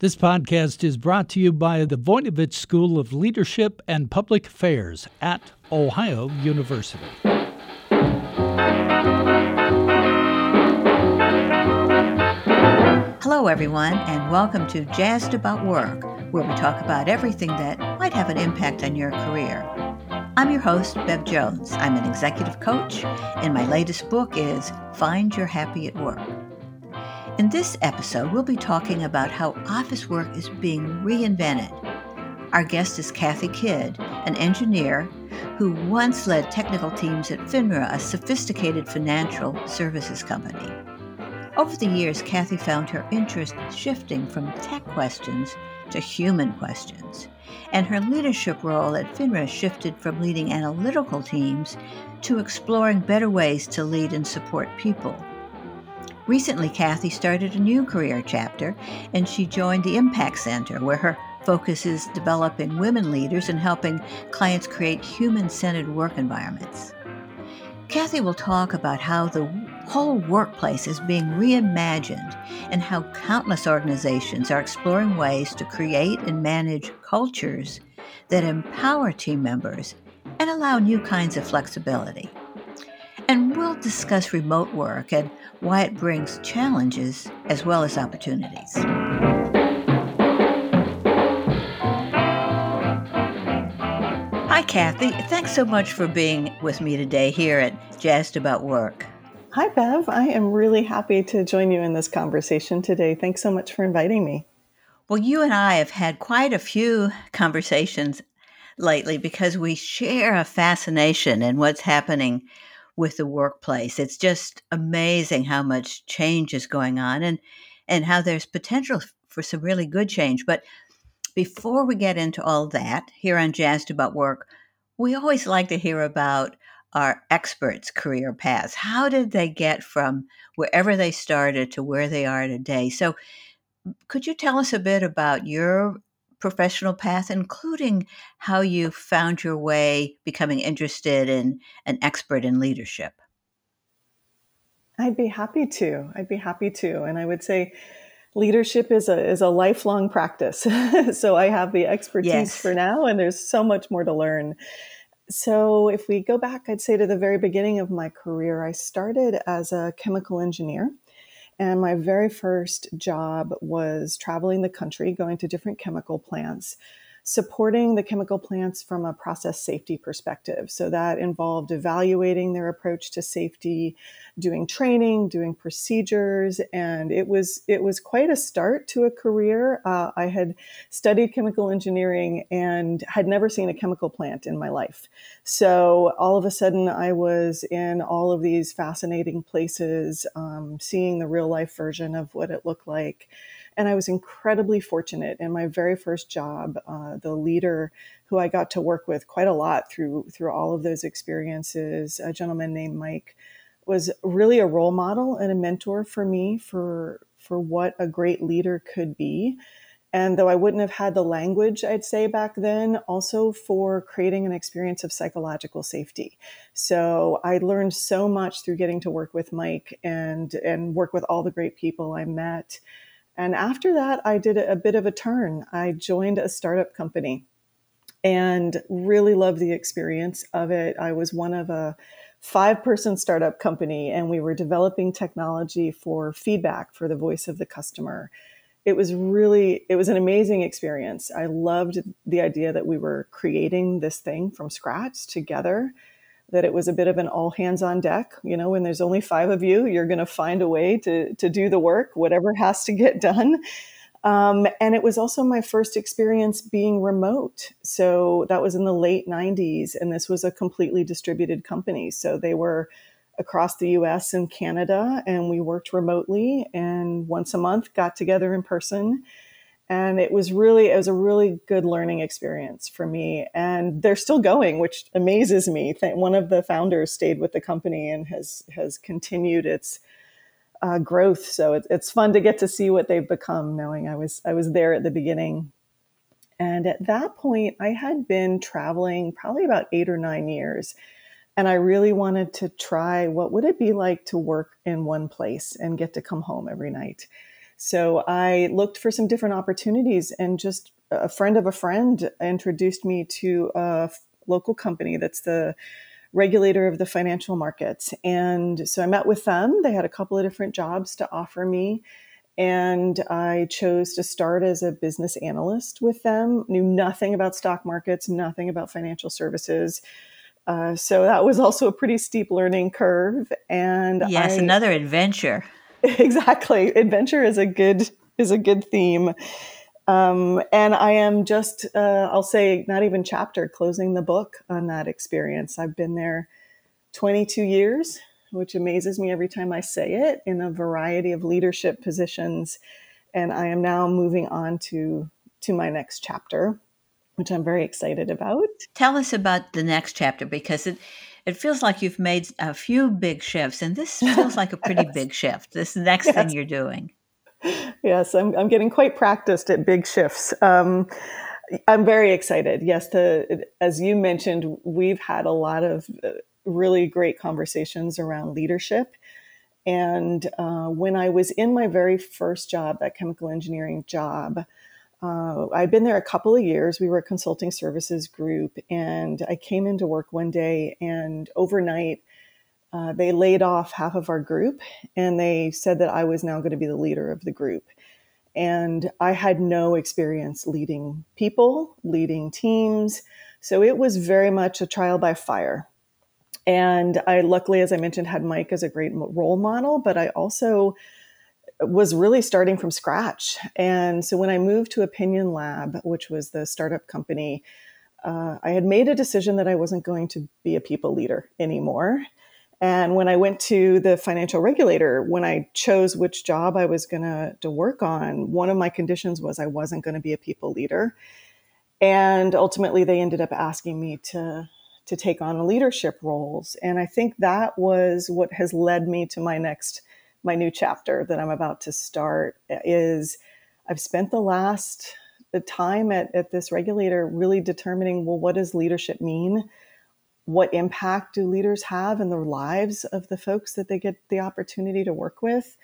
This podcast is brought to you by the Voinovich School of Leadership and Public Affairs at Ohio University. Hello, everyone, and welcome to Jazzed About Work, where we talk about everything that might have an impact on your career. I'm your host, Bev Jones. I'm an executive coach, and my latest book is Find Your Happy at Work. In this episode, we'll be talking about how office work is being reinvented. Our guest is Kathy Kidd, an engineer who once led technical teams at FINRA, a sophisticated financial services company. Over the years, Kathy found her interest shifting from tech questions to human questions, and her leadership role at FINRA shifted from leading analytical teams to exploring better ways to lead and support people. Recently, Kathy started a new career chapter, and she joined the Impact Center, where her focus is developing women leaders and helping clients create human centered work environments. Kathy will talk about how the whole workplace is being reimagined and how countless organizations are exploring ways to create and manage cultures that empower team members and allow new kinds of flexibility. And we'll discuss remote work and why it brings challenges as well as opportunities. Hi, Kathy. Thanks so much for being with me today here at Jazzed About Work. Hi, Bev. I am really happy to join you in this conversation today. Thanks so much for inviting me. Well, you and I have had quite a few conversations lately because we share a fascination in what's happening with the workplace. It's just amazing how much change is going on and and how there's potential for some really good change. But before we get into all that, here on Jazzed About Work, we always like to hear about our experts' career paths. How did they get from wherever they started to where they are today? So, could you tell us a bit about your professional path, including how you found your way becoming interested in an expert in leadership? I'd be happy to. I'd be happy to. And I would say leadership is a is a lifelong practice. so I have the expertise yes. for now and there's so much more to learn. So if we go back, I'd say to the very beginning of my career, I started as a chemical engineer. And my very first job was traveling the country, going to different chemical plants, supporting the chemical plants from a process safety perspective. So that involved evaluating their approach to safety, doing training, doing procedures, and it was it was quite a start to a career. Uh, I had studied chemical engineering and had never seen a chemical plant in my life. So all of a sudden, I was in all of these fascinating places, um, seeing the real life version of what it looked like. And I was incredibly fortunate in my very first job. Uh, the leader who I got to work with quite a lot through through all of those experiences, a gentleman named Mike, was really a role model and a mentor for me for for what a great leader could be. And though I wouldn't have had the language, I'd say back then, also for creating an experience of psychological safety. So I learned so much through getting to work with Mike and and work with all the great people I met and after that, I did a bit of a turn. I joined a startup company and really loved the experience of it. I was one of a five person startup company, and we were developing technology for feedback for the voice of the customer. It was really, it was an amazing experience. I loved the idea that we were creating this thing from scratch together that it was a bit of an all hands on deck. You know, when there's only five of you, you're going to find a way to, to do the work, whatever has to get done. Um, and it was also my first experience being remote. So that was in the late 90s, and this was a completely distributed company. So they were across the US and Canada, and we worked remotely and once a month got together in person and it was really it was a really good learning experience for me. And they're still going which amazes me. One of the founders stayed with the company and has has continued its uh, growth. So it, it's fun to get to see what they've become knowing i was i was there at the beginning. And at that point i had been traveling probably about eight or nine years. And i really wanted to try what would it be like to work in one place and get to come home every night So I looked for some different opportunities, and just a friend of a friend introduced me to a local company that's the regulator of the financial markets. And so I met with them. They had a couple of different jobs to offer me. And I chose to start as a business analyst with them, knew nothing about stock markets, nothing about financial services. Uh, so that was also a pretty steep learning curve. And yes, I, another adventure. Exactly, adventure is a good is a good theme. Um, and I am just, uh, I'll say, not even chapter, closing the book on that experience. I've been there 22 years, which amazes me every time I say it, in a variety of leadership positions. And I am now moving on to, to my next chapter, which I'm very excited about. Tell us about the next chapter because it, it feels like you've made a few big shifts, and this feels like a pretty yes. big shift. This next yes. thing you're doing yes, I'm, I'm getting quite practiced at big shifts. Um, I'm very excited. Yes, the, as you mentioned, we've had a lot of uh, really great conversations around leadership. And uh, when I was in my very first job, that chemical engineering job, uh, I'd been there a couple of years. We were a consulting services group, and I came into work one day, and overnight, uh, they laid off half of our group and they said that I was now going to be the leader of the group. And I had no experience leading people, leading teams. So it was very much a trial by fire. And I, luckily, as I mentioned, had Mike as a great role model, but I also was really starting from scratch. And so when I moved to Opinion Lab, which was the startup company, uh, I had made a decision that I wasn't going to be a people leader anymore. And when I went to the financial regulator, when I chose which job I was going to work on, one of my conditions was I wasn't going to be a people leader. And ultimately, they ended up asking me to to take on leadership roles. And I think that was what has led me to my next my new chapter that I'm about to start. Is I've spent the last the time at, at this regulator really determining well, what does leadership mean? what impact do leaders have in the lives of the folks that they get the opportunity to work with?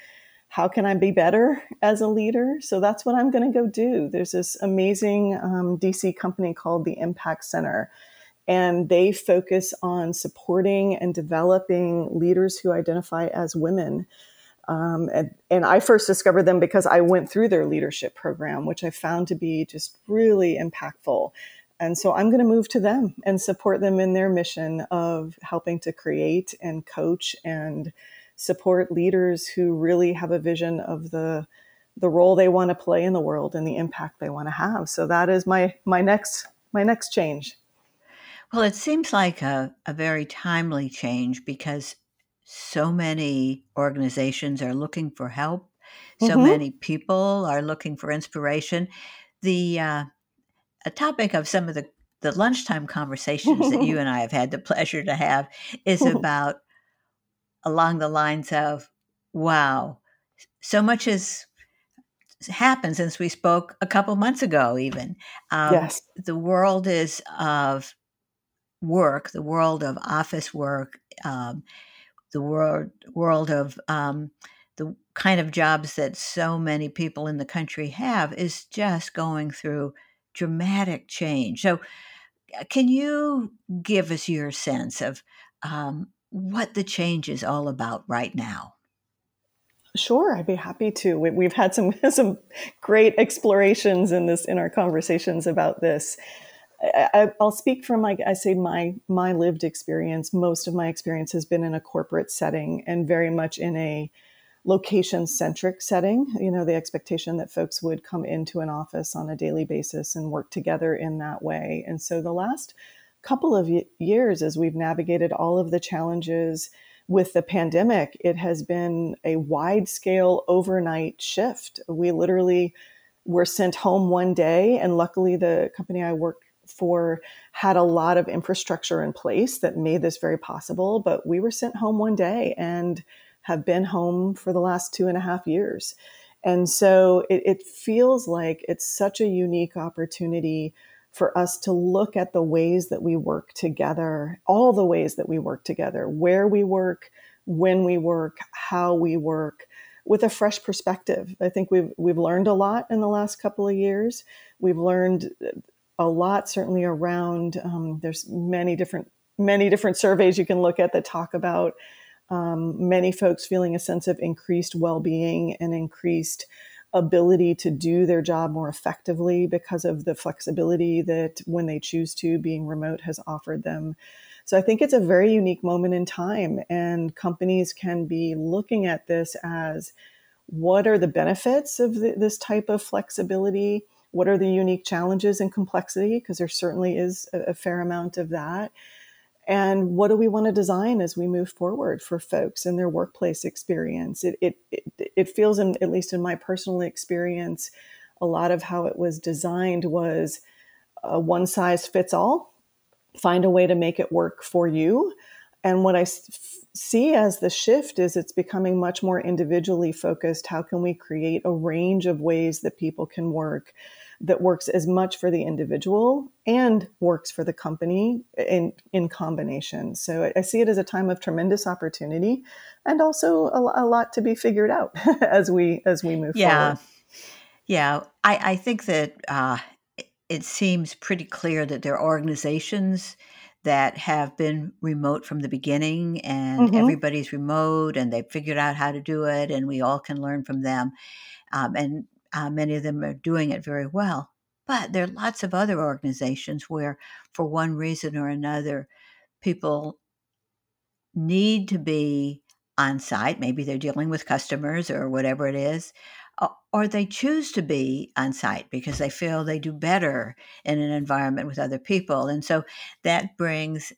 How can I be better as a leader? So that's what I'm going to go do. There's this amazing um, DC company called the Impact Center, and they focus on supporting and developing leaders who identify as women. Um, and, and, I first discovered them because I went through their leadership program, which I found to be just really impactful. And so I'm going to move to them and support them in their mission of helping to create and coach and support leaders who really have a vision of the the role they want to play in the world and the impact they want to have. So that is my my next my next change. Well, it seems like a, a very timely change because so many organizations are looking for help. So mm-hmm. many people are looking for inspiration. The uh, a topic of some of the, the lunchtime conversations that you and I have had the pleasure to have is about along the lines of, wow, so much has happened since we spoke a couple months ago, even. Um, yes. The world is of work, the world of office work, um, the world, world of um, the kind of jobs that so many people in the country have is just going through dramatic change. So, uh, can you give us your sense of um, what the change is all about right now? Sure, I'd be happy to. We, have had some some great explorations in this in our conversations about this. I, will speak from I say my my lived experience. Most of my experience has been in a corporate setting and very much in a location centric setting, you know, the expectation that folks would come into an office on a daily basis and work together in that way. And so the last couple of years, as we've navigated all of the challenges with the pandemic, it has been a wide scale overnight shift. We literally were sent home one day, and luckily, the company I worked for had a lot of infrastructure in place that made this very possible. But we were sent home one day and have been home for the last two and a half years. And so it, it feels like it's such a unique opportunity for us to look at the ways that we work together, all the ways that we work together, where we work, when we work, how we work, with a fresh perspective. I think we've we've learned a lot in the last couple of years. We've learned a lot, certainly around. Um, there's many different many different surveys you can look at that talk about um, many folks feeling a sense of increased well-being and increased ability to do their job more effectively because of the flexibility that when they choose to being remote has offered them so i think it's a very unique moment in time and companies can be looking at this as what are the benefits of the, this type of flexibility what are the unique challenges and complexity because there certainly is a, a fair amount of that. And what do we want to design as we move forward for folks and their workplace experience? It, it, it, it feels in, at least in my personal experience a lot of how it was designed was a one size fits all. Find a way to make it work for you and what I see as the shift is it's becoming much more individually focused how can we create a range of ways that people can work that works as much for the individual and works for the company in, in combination. So I, I see it as a time of tremendous opportunity and also a, a lot to be figured out as we as we move yeah. forward. Yeah, I, I think that uh, it seems pretty clear that there are organizations that have been remote from the beginning and mm-hmm. everybody's remote and they've figured out how to do it and we all can learn from them. Um, and uh, many of them are doing it very well. But there are lots of other organizations where, for one reason or another, people need to be on site. Maybe they're dealing with customers or whatever it is, or they choose to be on site because they feel they do better in an environment with other people. And so that brings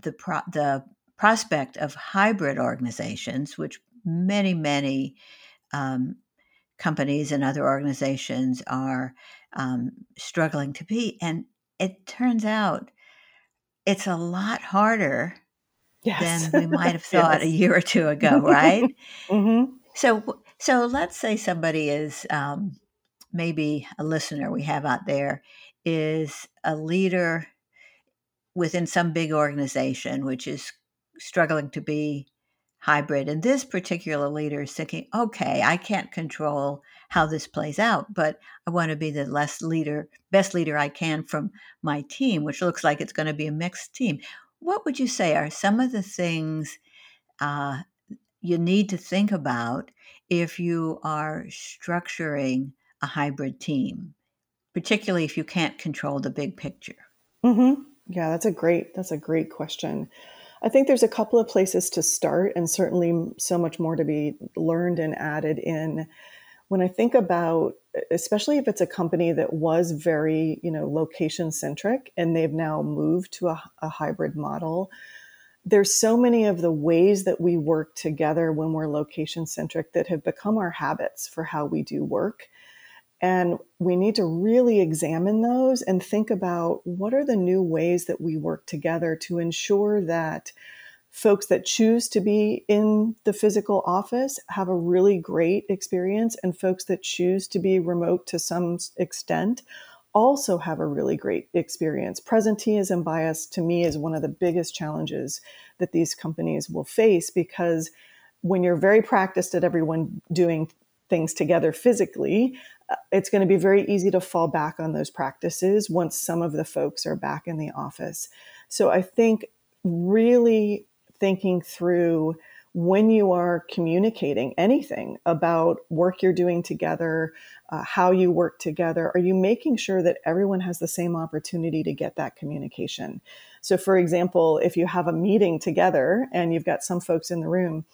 the pro- the prospect of hybrid organizations, which many many um, companies and other organizations are um, struggling to be. And it turns out it's a lot harder yes. than we might have thought yes. a year or two ago, right? mm-hmm. So, so let's say somebody is um, maybe a listener we have out there is a leader within some big organization which is struggling to be hybrid. And this particular leader is thinking, okay, I can't control how this plays out, but I want to be the less leader, best leader I can from my team, which looks like it's going to be a mixed team. What would you say are some of the things uh, you need to think about if you are structuring a hybrid team, particularly if you can't control the big picture? Mm-hmm. Yeah, that's a great that's a great question. I think there's a couple of places to start, and certainly so much more to be learned and added in. When I think about, especially if it's a company that was very, you know, location centric and they've now moved to a, a hybrid model, there's so many of the ways that we work together when we're location centric that have become our habits for how we do work. And we need to really examine those and think about what are the new ways that we work together to ensure that folks that choose to be in the physical office have a really great experience, and folks that choose to be remote to some extent also have a really great experience. Presenteeism bias to me is one of the biggest challenges that these companies will face because when you're very practiced at everyone doing things together physically, uh, it's going to be very easy to fall back on those practices once some of the folks are back in the office. So I think really thinking through when you are communicating anything about work you're doing together, uh, how you work together, are you making sure that everyone has the same opportunity to get that communication? So, for example, if you have a meeting together and you've got some folks in the room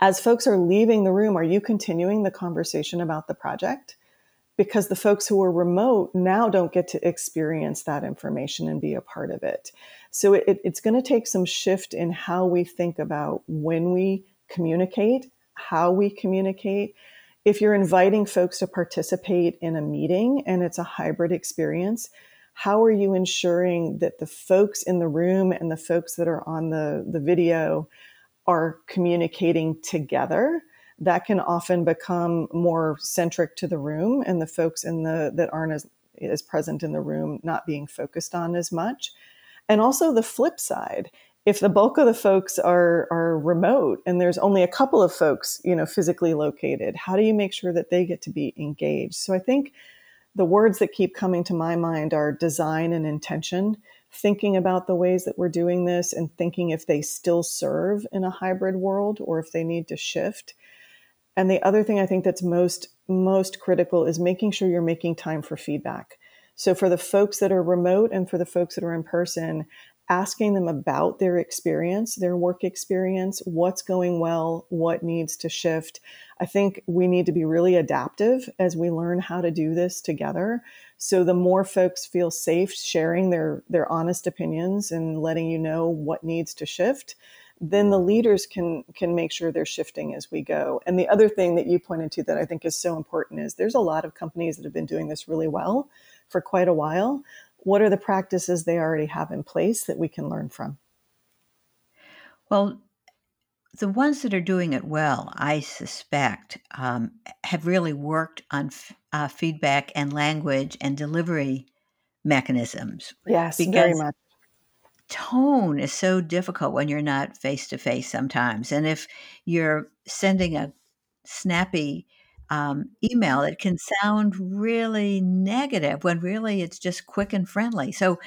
as folks are leaving the room, are you continuing the conversation about the project? Because the folks who are remote now don't get to experience that information and be a part of it. So it, it's going to take some shift in how we think about when we communicate, how we communicate. If you're inviting folks to participate in a meeting and it's a hybrid experience, how are you ensuring that the folks in the room and the folks that are on the, the video are communicating together? That can often become more centric to the room and the folks in the that aren't as, as present in the room not being focused on as much. And also the flip side if the bulk of the folks are are remote and there's only a couple of folks you know physically located how do you make sure that they get to be engaged? So i think the words that keep coming to my mind are design and intention thinking about the ways that we're doing this and thinking if they still serve in a hybrid world or if they need to shift. And the other thing i think that's most most critical is making sure you're making time for feedback. So for the folks that are remote and for the folks that are in person asking them about their experience, their work experience, what's going well, what needs to shift. I think we need to be really adaptive as we learn how to do this together. So the more folks feel safe sharing their their honest opinions and letting you know what needs to shift, then the leaders can can make sure they're shifting as we go. And the other thing that you pointed to that I think is so important is there's a lot of companies that have been doing this really well for quite a while what are the practices they already have in place that we can learn from? Well, the ones that are doing it well, I suspect, um, have really worked on f- uh, feedback and language and delivery mechanisms. Yes, very much. Tone is so difficult when you're not face to face sometimes. And if you're sending a snappy um, email, it can sound really negative when really it's just quick and friendly. So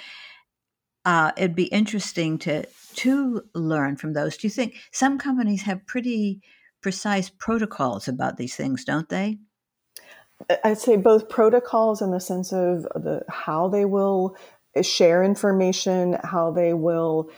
uh, it'd be interesting to to learn from those. Do you think some companies have pretty precise protocols about these things, don't they? I'd say both protocols in the sense of the how they will uh, share information, how they will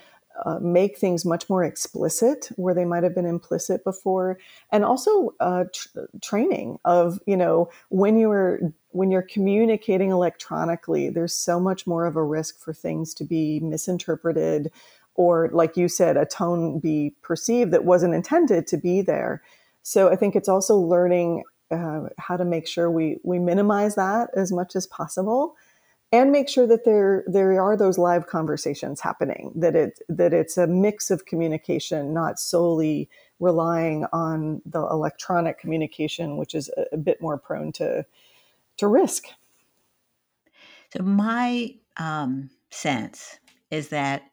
uh, make things much more explicit where they might have been implicit before. And also uh, tr- training of you know when you're when you're communicating electronically there's so much more of a risk for things to be misinterpreted or like you said a tone be perceived that wasn't intended to be there. So i think it's also learning uh, how to make sure we we minimize that as much as possible and make sure that there there are those live conversations happening that it that it's a mix of communication not solely relying on the electronic communication which is a, a bit more prone to to risk. So my um, sense is that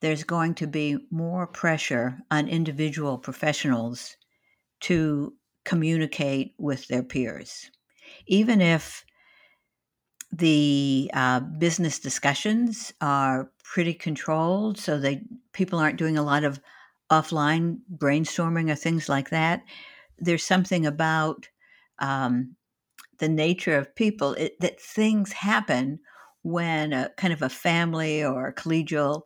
there's going to be more pressure on individual professionals to communicate with their peers. Even if the uh, business discussions are pretty controlled, so they people aren't doing a lot of offline brainstorming or things like that. There's something about um, the nature of people it, that things happen when a kind of a family or a collegial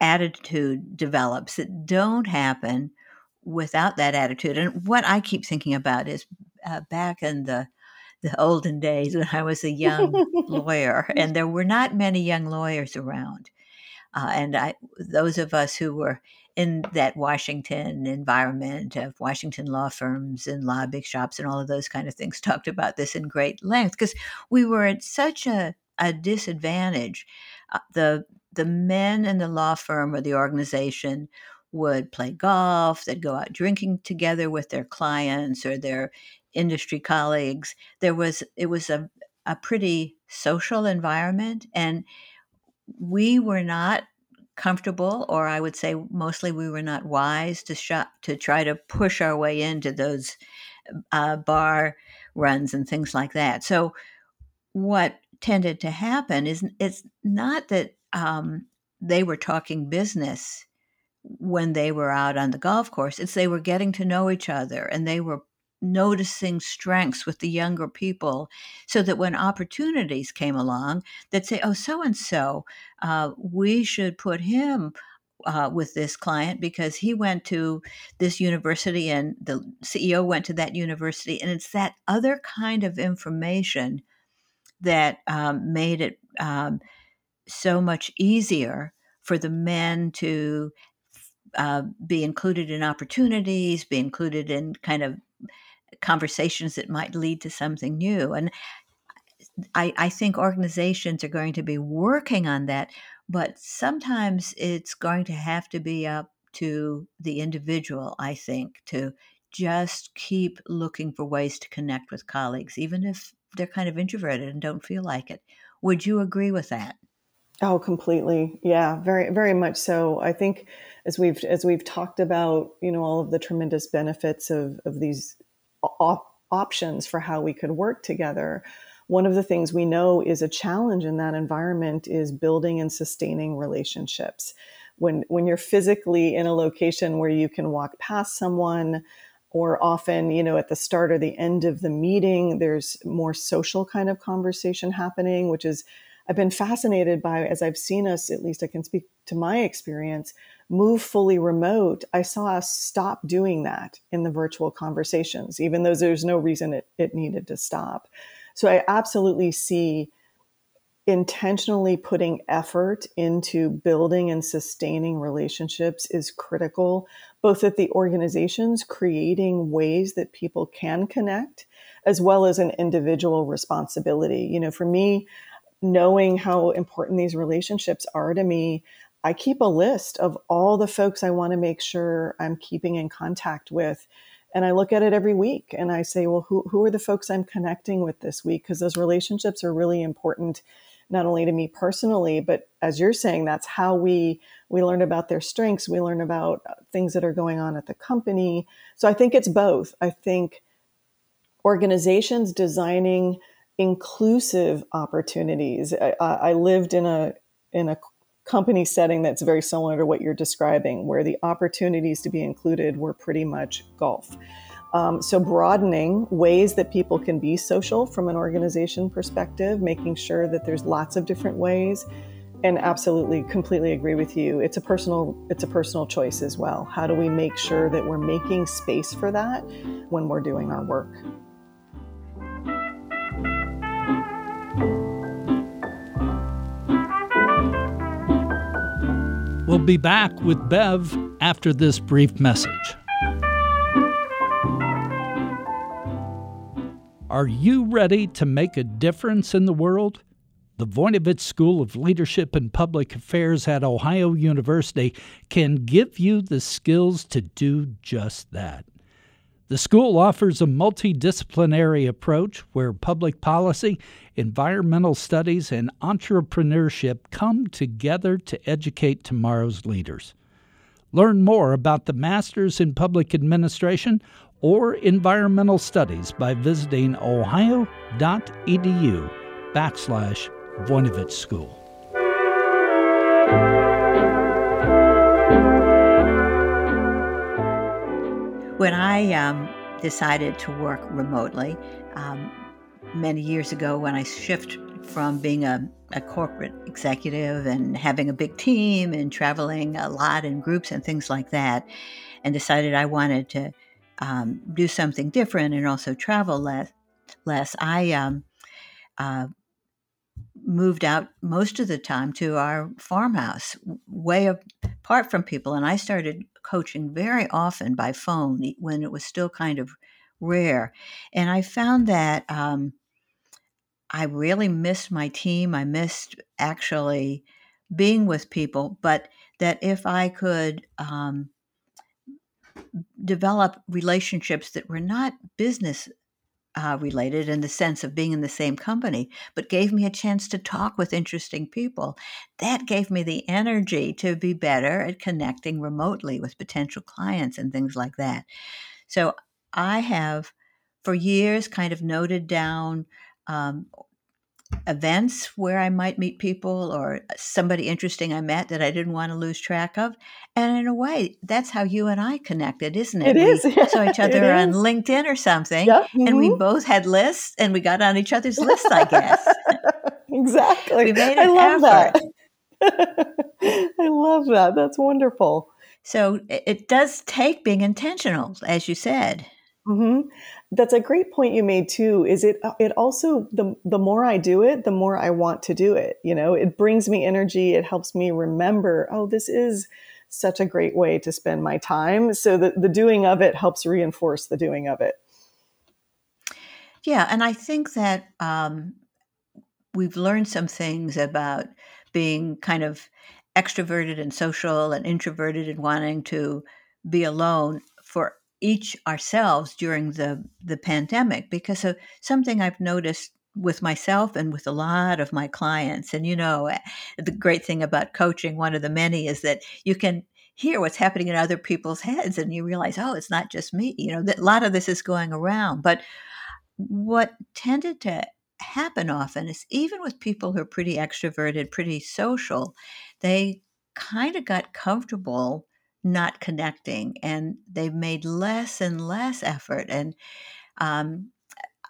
attitude develops that don't happen without that attitude. And what I keep thinking about is uh, back in the the olden days when I was a young lawyer, and there were not many young lawyers around. Uh, and I, those of us who were in that Washington environment of Washington law firms and lobbying shops and all of those kind of things talked about this in great length because we were at such a, a disadvantage. Uh, the the men in the law firm or the organization would play golf, they'd go out drinking together with their clients or their industry colleagues. There was it was a, a pretty social environment, and we were not comfortable, or I would say mostly we were not wise to shop to try to push our way into those uh, bar runs and things like that. So what tended to happen is it's not that um, they were talking business when they were out on the golf course. It's they were getting to know each other and they were noticing strengths with the younger people so that when opportunities came along they'd say oh so and so we should put him uh, with this client because he went to this university and the ceo went to that university and it's that other kind of information that um, made it um, so much easier for the men to uh, be included in opportunities, be included in kind of conversations that might lead to something new. And I, I think organizations are going to be working on that, but sometimes it's going to have to be up to the individual, I think, to just keep looking for ways to connect with colleagues, even if they're kind of introverted and don't feel like it. Would you agree with that? Oh, completely. Yeah, very, very much so. I think as we've as we've talked about, you know, all of the tremendous benefits of of these op- options for how we could work together. One of the things we know is a challenge in that environment is building and sustaining relationships. When when you're physically in a location where you can walk past someone, or often, you know, at the start or the end of the meeting, there's more social kind of conversation happening, which is I've been fascinated by as I've seen us, at least I can speak to my experience, move fully remote. I saw us stop doing that in the virtual conversations, even though there's no reason it, it needed to stop. So I absolutely see intentionally putting effort into building and sustaining relationships is critical, both at the organizations creating ways that people can connect, as well as an individual responsibility. You know, for me, knowing how important these relationships are to me, I keep a list of all the folks I want to make sure I'm keeping in contact with. And I look at it every week and I say, well, who, who are the folks I'm connecting with this week? Because those relationships are really important, not only to me personally, but as you're saying, that's how we we learn about their strengths. We learn about uh, things that are going on at the company. So I think it's both. I think organizations designing inclusive opportunities. I, I, lived in a in a company setting that's very similar to what you're describing, where the opportunities to be included were pretty much golf. Um, so broadening ways that people can be social from an organization perspective, making sure that there's lots of different ways, and absolutely, completely agree with you. It's a personal it's a personal choice as well. How do we make sure that we're making space for that when we're doing our work? We'll be back with Bev after this brief message. Are you ready to make a difference in the world? The Voinovich School of Leadership and Public Affairs at Ohio University can give you the skills to do just that. The school offers a multidisciplinary approach where public policy, environmental studies, and entrepreneurship come together to educate tomorrow's leaders. Learn more about the Masters in Public Administration or Environmental Studies by visiting ohio.edu backslash Voinovich School. When I um, decided to work remotely um, many years ago, when I shifted from being a, a, corporate executive and having a big team and traveling a lot in groups and things like that, and decided I wanted to um, do something different and also travel less, less I um, uh, moved out most of the time to our farmhouse, way apart from people, and I started coaching very often by phone when it was still kind of rare. And I found that um, I really missed my team. I missed actually being with people, but that if I could um, develop relationships that were not business uh, related in the sense of being in the same company, but gave me a chance to talk with interesting people. That gave me the energy to be better at connecting remotely with potential clients and things like that. So I have, for years, kind of noted down um, events where I might meet people or somebody interesting I met that I didn't want to lose track of. And in a way, that's how you and I connected, isn't it? It is. We saw each other on LinkedIn or something, yep. mm-hmm. and we mm-hmm. both had lists and we got on each other's lists, I guess. exactly. we made an I love effort. that. I love that. That's wonderful. So it does take being intentional, as you said. Mm-hmm. That's a great point you made too. Is it? Uh, it also the the more I do it, the more I want to do it. You know, it brings me energy. It helps me remember. Oh, this is such a great way to spend my time. So the the doing of it helps reinforce the doing of it. Yeah, and I think that um, we've learned some things about being kind of extroverted and social and introverted and wanting to be alone each ourselves during the the pandemic because of something I've noticed with myself and with a lot of my clients. And you know, eh, the great thing about coaching, one of the many, is that you can hear what's happening in other people's heads and you realize, oh, it's not just me. You know, that a lot of this is going around. But what tended to happen often is even with people who are pretty extroverted, pretty social, they kind of got comfortable not connecting and they've made less and less effort. And um,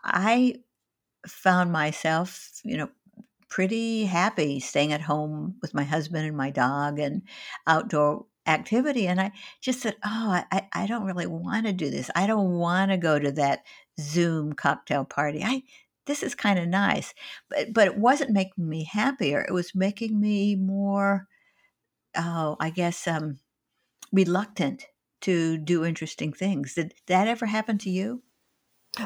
I found myself, you know, pretty happy staying at home with my husband and my dog and outdoor activity. And I just said, Oh, I, I don't really want to do this. I don't want to go to that Zoom cocktail party. I this is kind of nice. But but it wasn't making me happier. It was making me more oh, I guess um reluctant to do interesting things. Did that ever happen to you?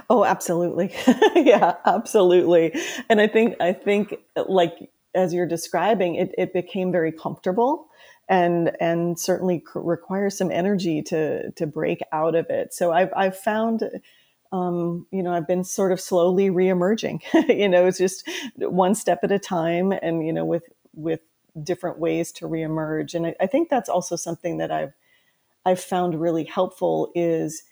Oh, absolutely. yeah, absolutely. And I think I think like as you're describing, it, it became very comfortable and and certainly requires some energy to to break out of it. So I've I've found um, you know, I've been sort of slowly reemerging. you know, it's just one step at a time, and you know, with with different ways to reemerge. And I, I think that's also something that I've I've found really helpful is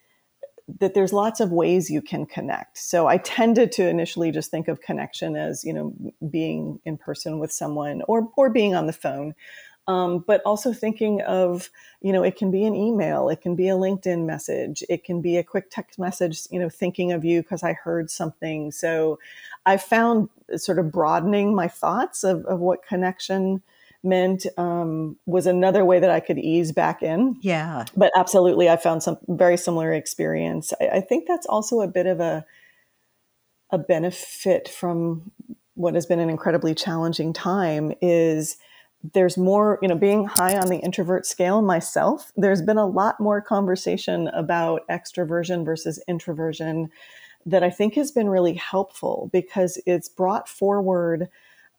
that there's lots of ways you can connect. So I tended to initially just think of connection as you know being in person with someone or or being on the phone. Um, but also thinking of you know it can be an email it can be a linkedin message it can be a quick text message you know thinking of you because i heard something so i found sort of broadening my thoughts of, of what connection meant um, was another way that I could ease back in. Yeah. But absolutely, I found some very similar experience. I, I think that's also a bit of a a benefit from what has been an incredibly challenging time is there's more, you know, being high on the introvert scale myself, there's been a lot more conversation about extroversion versus introversion that I think has been really helpful because it's brought forward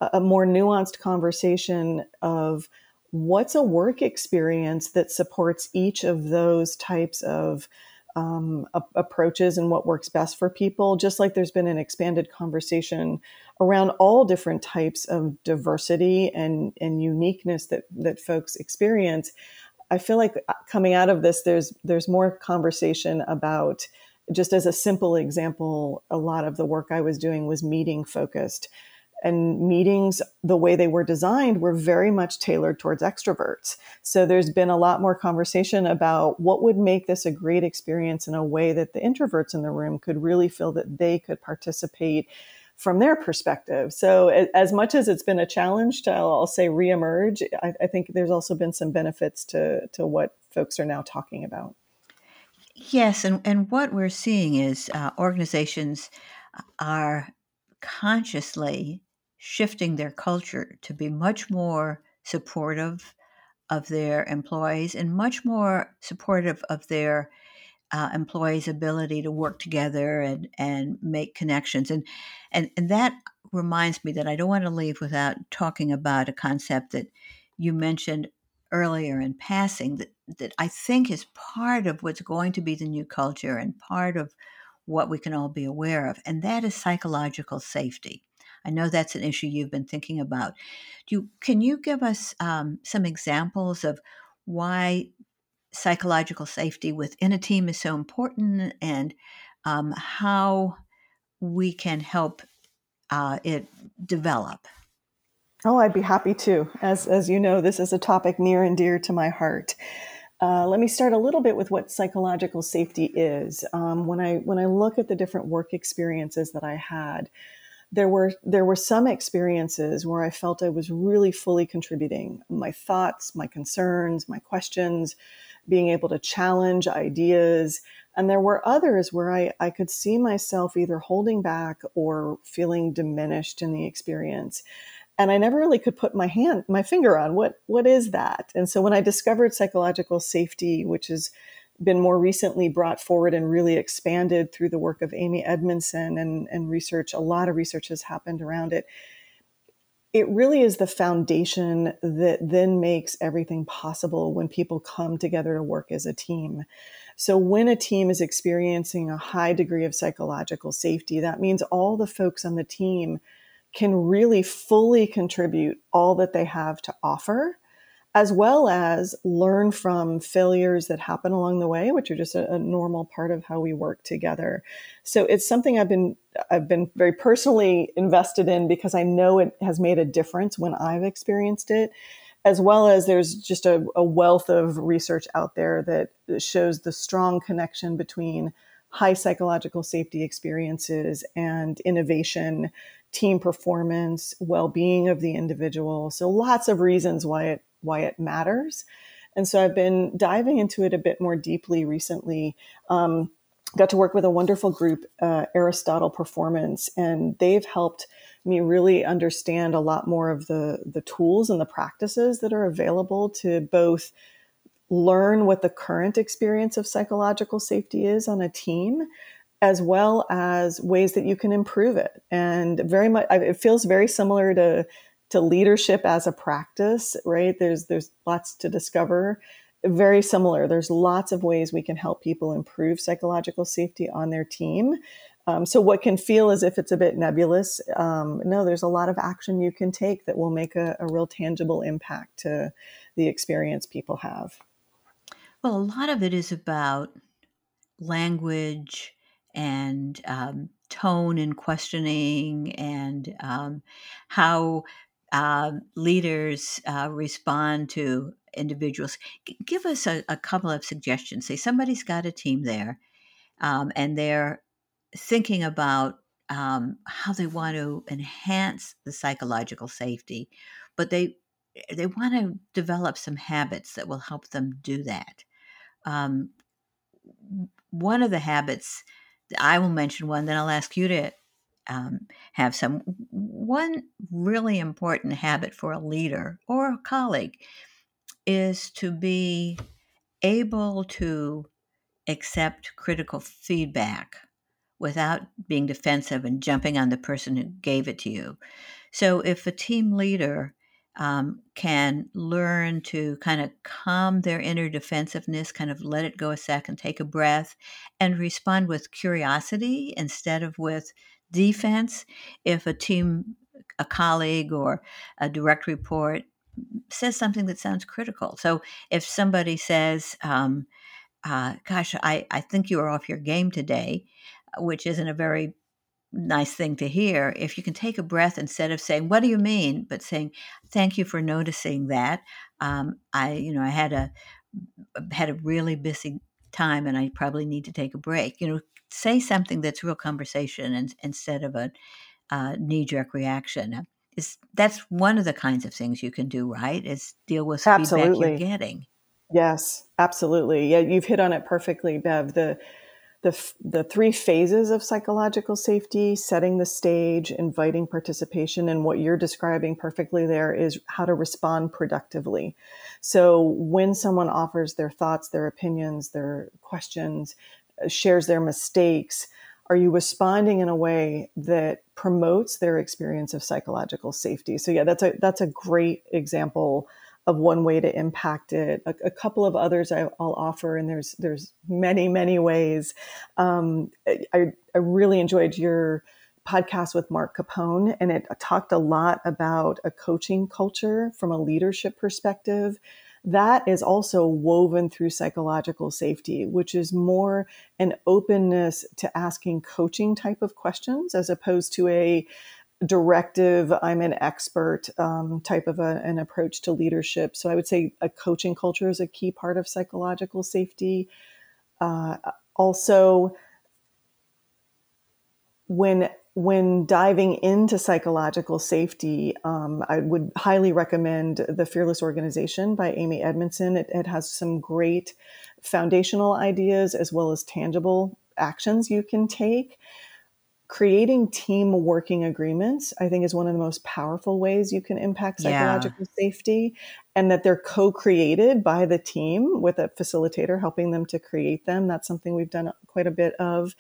a more nuanced conversation of what's a work experience that supports each of those types of um, a- approaches and what works best for people. Just like there's been an expanded conversation around all different types of diversity and, and uniqueness that, that folks experience. I feel like uh, coming out of this, there's there's more conversation about just as a simple example, a lot of the work I was doing was meeting focused. And meetings the way they were designed were very much tailored towards extroverts. So there's been a lot more conversation about what would make this a great experience in a way that the introverts in the room could really feel that they could participate from their perspective. So as much as it's been a challenge to i'll say reemerge i, I think there's also been some benefits to to what folks are now talking about yes and, and what we're seeing is uh, organizations are consciously shifting their culture to be much more supportive of their employees and much more supportive of their uh, employees' ability to work together and, and make connections. And, and, and that reminds me that I don't want to leave without talking about a concept that you mentioned earlier in passing that, that I think is part of what's going to be the new culture and part of what we can all be aware of, and that is psychological safety. I know that's an issue you've been thinking about. Do you, can you give us um, some examples of why psychological safety within a team is so important and um, how we can help uh, it develop? Oh, I'd be happy to. As, as you know, this is a topic near and dear to my heart. Uh, let me start a little bit with what psychological safety is. Um, when I when I look at the different work experiences that I had, there were there were some experiences where I felt I was really fully contributing my thoughts, my concerns, my questions, being able to challenge ideas. And there were others where I, I could see myself either holding back or feeling diminished in the experience. And I never really could put my hand, my finger on what what is that. And so when I discovered psychological safety, which has been more recently brought forward and really expanded through the work of Amy Edmondson and, and research. A lot of research has happened around it. it really is the foundation that then makes everything possible when people come together to work as a team. So, when a team is experiencing a high degree of psychological safety, that means all the folks on the team can really fully contribute all that they have to offer as well as learn from failures that happen along the way, which are just a, a, normal part of how we work together. So it's something I've been I've been very personally invested in because I know it has made a difference when I've experienced it, as well as there's just a, a wealth of research out there that shows the strong connection between high psychological safety experiences and innovation team performance, well-being of the individual. So lots of reasons why it why it matters. And so I've been diving into it a bit more deeply recently. Um, got to work with a wonderful group, uh, Aristotle Performance, and they've helped me really understand a lot more of the the tools and the practices that are available to both learn what the current experience of psychological safety is on a team as well as ways that you can improve it and very much it feels very similar to to leadership as a practice, right? There's there's lots to discover. Very similar. There's lots of ways we can help people improve psychological safety on their team. Um, so what can feel as if it's a bit nebulous, um, no, there's a lot of action you can take that will make a, a real tangible impact to the experience people have. Well, a lot of it is about language and um, tone and questioning and um, how uh, leaders uh, respond to individuals. G- give us a, a, couple of suggestions. Say somebody's got a team there, um, and they're thinking about um, how they want to enhance the psychological safety, but they they want to develop some habits that will help them do that. Um, one of the habits I will mention one, then I'll ask you to um, have some. One really important habit for a leader or a colleague is to be able to accept critical feedback without being defensive and jumping on the person who gave it to you. So, if a team leader um, can learn to kind of calm their inner defensiveness, kind of let it go a second, take a breath, and respond with curiosity instead of with defense. If a team, a colleague, or a direct report says something that sounds critical. So if somebody says, um, uh, gosh, I, I think you are off your game today, which isn't a very nice thing to hear. If you can take a breath instead of saying, "What do you mean?" but saying, "Thank you for noticing that." Um, I, you know, I had a had a really busy time, and I probably need to take a break. You know, say something that's real conversation and, instead of a uh, knee jerk reaction. Is that's one of the kinds of things you can do, right? Is deal with absolutely. feedback you're getting. Yes, absolutely. Yeah, you've hit on it perfectly, Bev. The the, the three phases of psychological safety setting the stage inviting participation and what you're describing perfectly there is how to respond productively so when someone offers their thoughts their opinions their questions uh, shares their mistakes, are you responding in a way that promotes their experience of psychological safety? So yeah, that's a that's a great example of one way to impact it. A, a couple of others I, will offer, and there's there's many many ways. Um, I I really enjoyed your podcast with Mark Capone, and it talked a lot about a coaching culture from a leadership perspective that is also woven through psychological safety, which is more an openness to asking coaching type of questions as opposed to a directive, I'm an expert um, type of a, an approach to leadership. So I would say a coaching culture is a key part of psychological safety. Uh, also, when when diving into psychological safety, um, I would highly recommend The Fearless Organization by Amy Edmondson. It, it, has some great foundational ideas as well as tangible actions you can take creating team working agreements i think is one of the most powerful ways you can impact psychological yeah. safety and that they're co-created by the team with a facilitator helping them to create them that's something we've done quite a bit of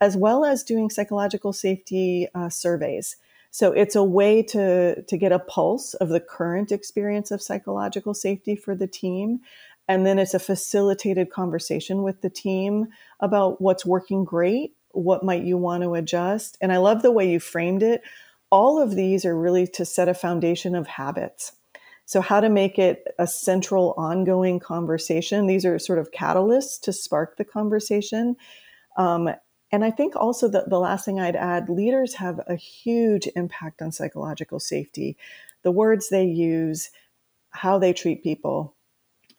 as well as doing psychological safety uh, surveys So it's a way to, to get a pulse of the current experience of psychological safety for the team. And then it's a facilitated conversation with the team about what's working great, what might you want to adjust. And I love the way you framed it. All of these are really to set a foundation of habits. So, how to make it a central, ongoing conversation. These are sort of catalysts to spark the conversation. Um, and I think also that the last thing I'd add leaders have a huge impact on psychological safety. The words they use, how they treat people,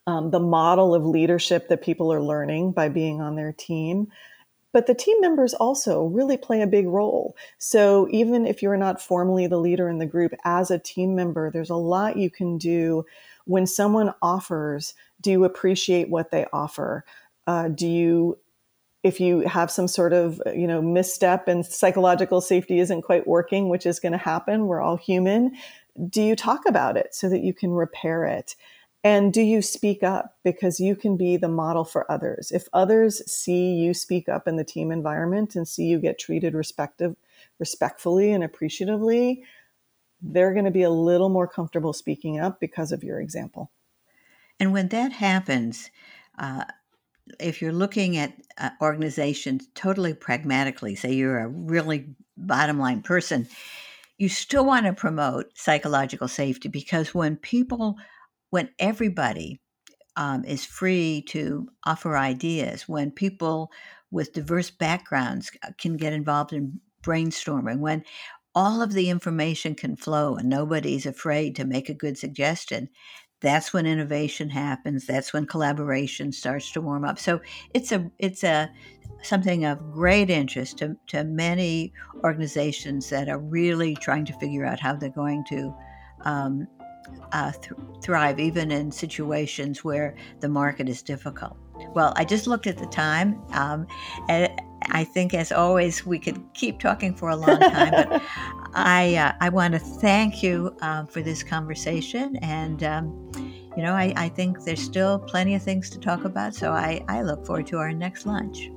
um, the model of leadership that people are learning by being on their team. But the team members also really play a big role. So even if you're not formally the leader in the group, as a team member, there's a lot you can do when someone offers. Do you appreciate what they offer? Uh, do you if you have some sort of you know misstep and psychological safety isn't quite working which is going to happen we're all human do you talk about it so that you can repair it and do you speak up? Because you can be the model for others. If others see you speak up in the team environment and see you get treated respective respectfully and appreciatively they're going to be a little more comfortable speaking up because of your example. And when that happens uh, if you're looking at uh, organizations totally pragmatically, say you're a really bottom line person, you still want to promote psychological safety because when people, when everybody um, is free to offer ideas, when people with diverse backgrounds uh, can get involved in brainstorming, when all of the information can flow and nobody's afraid to make a good suggestion, that's when innovation happens that's when collaboration starts to warm up. So it's a it's a something of great interest to, to many organizations that are really trying to figure out how they're going to um, uh, th- thrive even in situations where the market is difficult well i just looked at the time um, and i think as always we could keep talking for a long time but I uh, I want to thank you uh, for this conversation, and um, you know I, I think there's still plenty of things to talk about. So I, I look forward to our next lunch.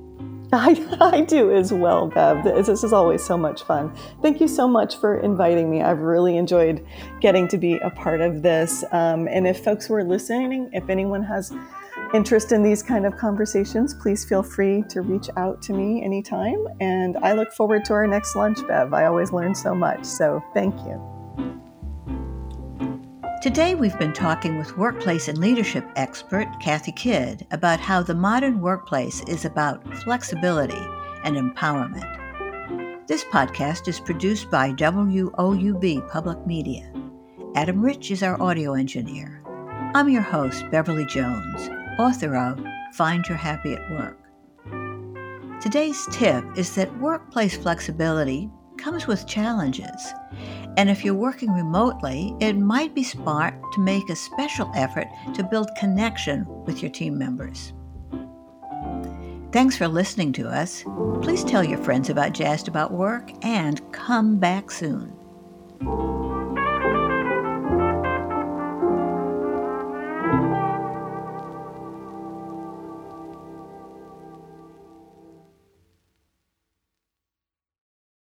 I, I do as well, Bev. This is always so much fun. Thank you so much for inviting me. I've really enjoyed getting to be a part of this. Um, and if folks were listening, if anyone has interest in these kind of conversations, please feel free to reach out to me anytime. And I look forward to our next lunch, Bev. I always learn so much. So thank you. Today, we've been talking with workplace and leadership expert Kathy Kidd about how the modern workplace is about flexibility and empowerment. This podcast is produced by WOUB Public Media. Adam Rich is our audio engineer. I'm your host, Beverly Jones author of Find Your Happy at Work. Today's tip is that workplace flexibility comes with challenges. And if you're working remotely, it might be smart to make a special effort to build connection with your team members. Thanks for listening to us. Please tell your friends about Jazzed About Work and come back soon.